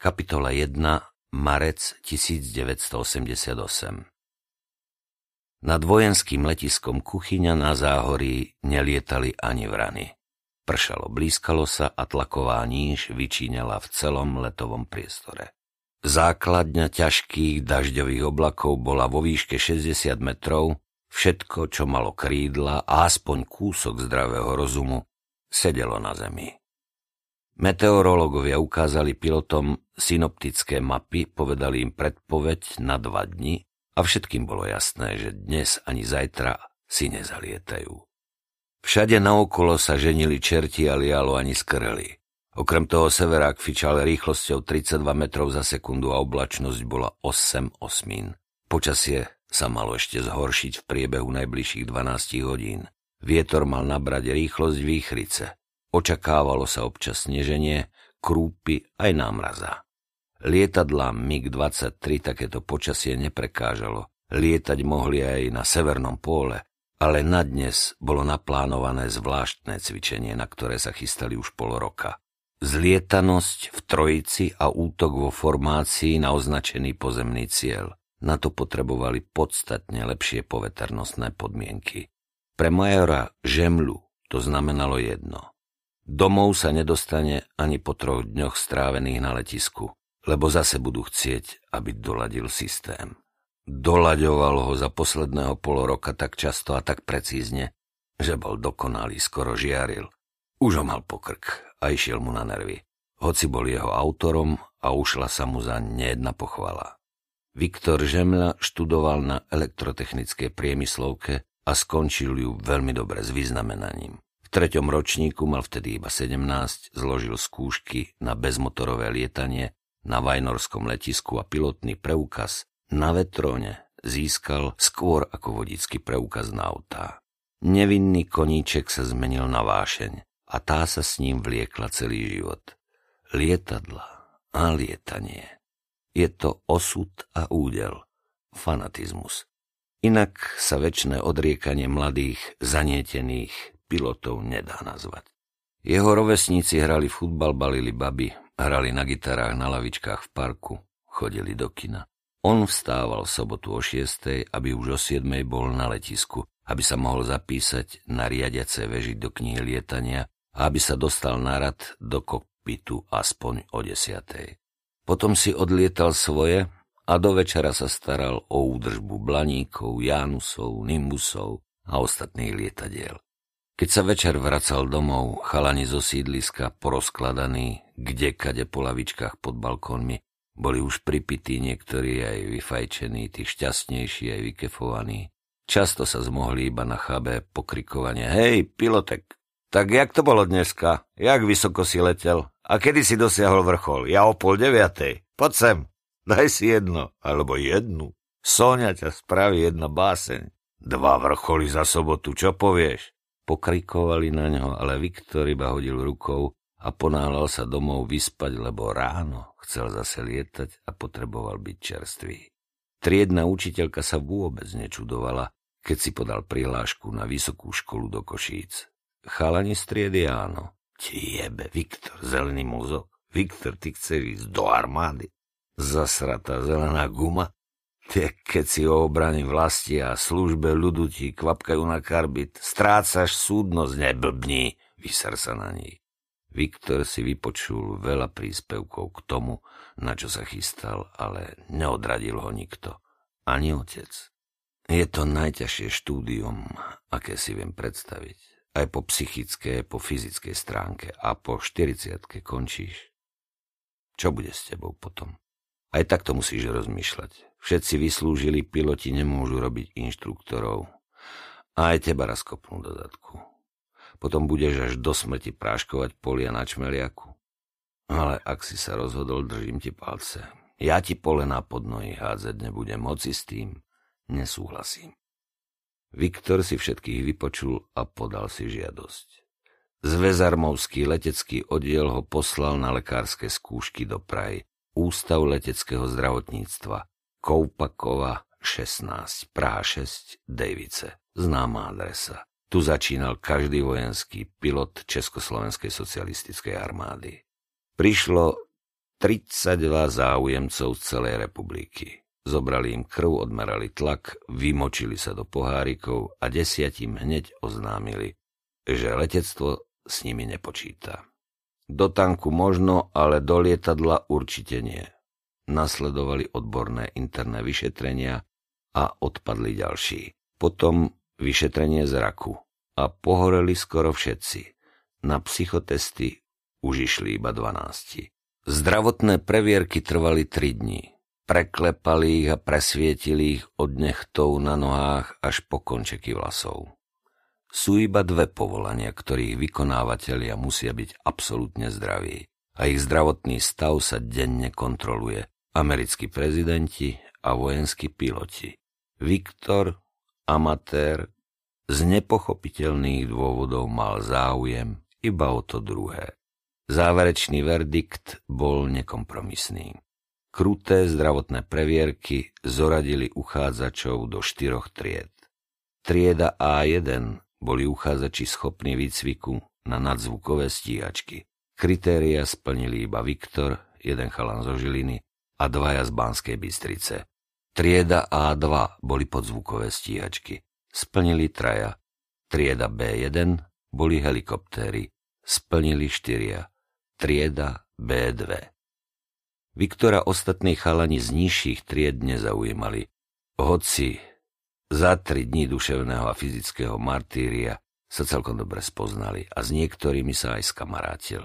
Kapitola 1. Marec 1988 Nad vojenským letiskom Kuchyňa na Záhorí nelietali ani vrany. Pršalo, blízkalo sa a tlaková níž vyčíňala v celom letovom priestore. Základňa ťažkých dažďových oblakov bola vo výške 60 metrov, všetko, čo malo krídla a aspoň kúsok zdravého rozumu, sedelo na zemi. Meteorológovia ukázali pilotom synoptické mapy, povedali im predpoveď na dva dni a všetkým bolo jasné, že dnes ani zajtra si nezalietajú. Všade naokolo sa ženili čerti a lialo ani skreli. Okrem toho severák fičal rýchlosťou 32 metrov za sekundu a oblačnosť bola 8 osmín. Počasie sa malo ešte zhoršiť v priebehu najbližších 12 hodín. Vietor mal nabrať rýchlosť výchrice. Očakávalo sa občas sneženie, krúpy aj námraza. Lietadlá MiG-23 takéto počasie neprekážalo. Lietať mohli aj na severnom póle, ale na dnes bolo naplánované zvláštne cvičenie, na ktoré sa chystali už pol roka. Zlietanosť v trojici a útok vo formácii na označený pozemný cieľ. Na to potrebovali podstatne lepšie poveternostné podmienky. Pre majora Žemlu to znamenalo jedno. Domov sa nedostane ani po troch dňoch strávených na letisku, lebo zase budú chcieť, aby doladil systém. Dolaďoval ho za posledného poloroka tak často a tak precízne, že bol dokonalý, skoro žiaril. Už ho mal pokrk a išiel mu na nervy. Hoci bol jeho autorom a ušla sa mu za nejedna pochvala. Viktor Žemľa študoval na elektrotechnickej priemyslovke a skončil ju veľmi dobre s vyznamenaním. Treťom ročníku mal vtedy iba 17, zložil skúšky na bezmotorové lietanie na Vajnorskom letisku a pilotný preukaz na vetróne získal skôr ako vodický preukaz na autá. Nevinný koníček sa zmenil na vášeň a tá sa s ním vliekla celý život. Lietadla a lietanie. Je to osud a údel, fanatizmus. Inak sa väčšné odriekanie mladých, zanietených pilotov nedá nazvať. Jeho rovesníci hrali futbal, balili baby, hrali na gitarách na lavičkách v parku, chodili do kina. On vstával v sobotu o šiestej, aby už o siedmej bol na letisku, aby sa mohol zapísať na riadiace veži do knihy lietania aby sa dostal na rad do kokpitu aspoň o desiatej. Potom si odlietal svoje a do večera sa staral o údržbu blaníkov, Jánusov, Nimbusov a ostatných lietadiel. Keď sa večer vracal domov, chalani zo sídliska, porozkladaní, kde-kade po lavičkách pod balkónmi, boli už pripití niektorí aj vyfajčení, tí šťastnejší aj vykefovaní. Často sa zmohli iba na chábe pokrikovanie Hej, pilotek, tak jak to bolo dneska? Jak vysoko si letel? A kedy si dosiahol vrchol? Ja o pol deviatej. Poď sem, daj si jedno, alebo jednu. Sonia ťa spraví jedna báseň. Dva vrcholy za sobotu, čo povieš? Pokrikovali na ňo, ale Viktor iba hodil rukou a ponáhľal sa domov vyspať, lebo ráno chcel zase lietať a potreboval byť čerstvý. Triedna učiteľka sa vôbec nečudovala, keď si podal prihlášku na vysokú školu do Košíc. Chalani striedy áno. Ti jebe, Viktor, zelený mozog. Viktor, ty chceš ísť do armády. Zasratá zelená guma. Tie, keď si o obrany vlasti a službe ľudu ti kvapkajú na karbit, strácaš súdnosť, neblbni, vyser sa na ní. Viktor si vypočul veľa príspevkov k tomu, na čo sa chystal, ale neodradil ho nikto. Ani otec. Je to najťažšie štúdium, aké si viem predstaviť aj po psychické, po fyzickej stránke a po 40 končíš. Čo bude s tebou potom? Aj takto musíš rozmýšľať. Všetci vyslúžili piloti nemôžu robiť inštruktorov. A aj teba raz kopnú do zadku. Potom budeš až do smrti práškovať polia na čmeliaku. Ale ak si sa rozhodol, držím ti palce. Ja ti polená pod nohy hádzať nebudem, moci s tým nesúhlasím. Viktor si všetkých vypočul a podal si žiadosť. Zväzarmovský letecký oddiel ho poslal na lekárske skúšky do Prahy. Ústav leteckého zdravotníctva. Koupakova 16, Praha 6, Davice. Známa adresa. Tu začínal každý vojenský pilot Československej socialistickej armády. Prišlo 32 záujemcov z celej republiky. Zobrali im krv, odmerali tlak, vymočili sa do pohárikov a desiatim hneď oznámili, že letectvo s nimi nepočíta. Do tanku možno, ale do lietadla určite nie. Nasledovali odborné interné vyšetrenia a odpadli ďalší. Potom vyšetrenie zraku a pohoreli skoro všetci. Na psychotesty už išli iba 12. Zdravotné previerky trvali tri dní. Preklepali ich a presvietili ich od nechtov na nohách až po končeky vlasov. Sú iba dve povolania, ktorých vykonávateľia musia byť absolútne zdraví a ich zdravotný stav sa denne kontroluje. Americkí prezidenti a vojenskí piloti. Viktor, amatér, z nepochopiteľných dôvodov mal záujem iba o to druhé. Záverečný verdikt bol nekompromisný. Kruté zdravotné previerky zoradili uchádzačov do štyroch tried. Trieda A1 boli uchádzači schopní výcviku na nadzvukové stíhačky. Kritéria splnili iba Viktor, jeden chalan zo Žiliny a dvaja z Banskej Bystrice. Trieda A2 boli podzvukové stíhačky. Splnili traja. Trieda B1 boli helikoptéry. Splnili štyria trieda B2. Viktora ostatní chalani z nižších tried nezaujímali. Hoci za tri dní duševného a fyzického martýria sa celkom dobre spoznali a s niektorými sa aj skamarátil.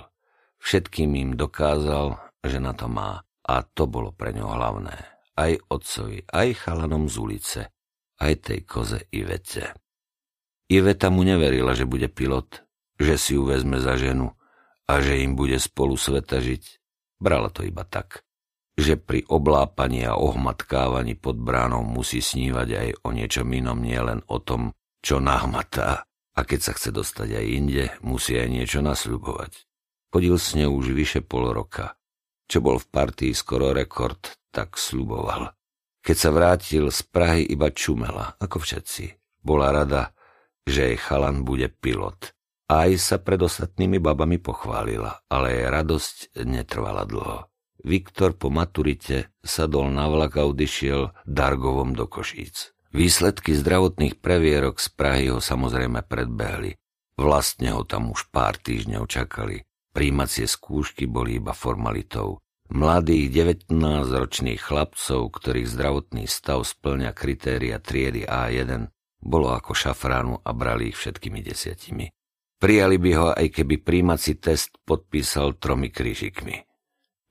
Všetkým im dokázal, že na to má a to bolo pre ňo hlavné. Aj otcovi, aj chalanom z ulice, aj tej koze Ivete. Iveta mu neverila, že bude pilot, že si ju vezme za ženu, a že im bude spolu sveta žiť. Brala to iba tak, že pri oblápaní a ohmatkávaní pod bránou musí snívať aj o niečom inom, nielen o tom, čo nahmatá. A keď sa chce dostať aj inde, musí aj niečo nasľubovať. Chodil s ňou už vyše pol roka. Čo bol v partii skoro rekord, tak sluboval. Keď sa vrátil z Prahy iba čumela, ako všetci. Bola rada, že jej chalan bude pilot. Aj sa pred ostatnými babami pochválila, ale jej radosť netrvala dlho. Viktor po maturite sadol na vlak a odišiel Dargovom do Košíc. Výsledky zdravotných previerok z Prahy ho samozrejme predbehli. Vlastne ho tam už pár týždňov čakali. Príjmacie skúšky boli iba formalitou. Mladých 19-ročných chlapcov, ktorých zdravotný stav splňa kritéria triedy A1, bolo ako šafránu a brali ich všetkými desiatimi. Prijali by ho, aj keby príjmací test podpísal tromi krížikmi.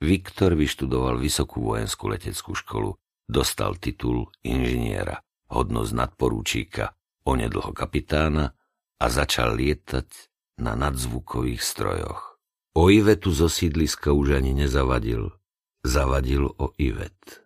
Viktor vyštudoval vysokú vojenskú leteckú školu, dostal titul inžiniera, hodnosť nadporúčíka, onedlho kapitána a začal lietať na nadzvukových strojoch. O Ivetu zo sídliska už ani nezavadil, zavadil o Ivet.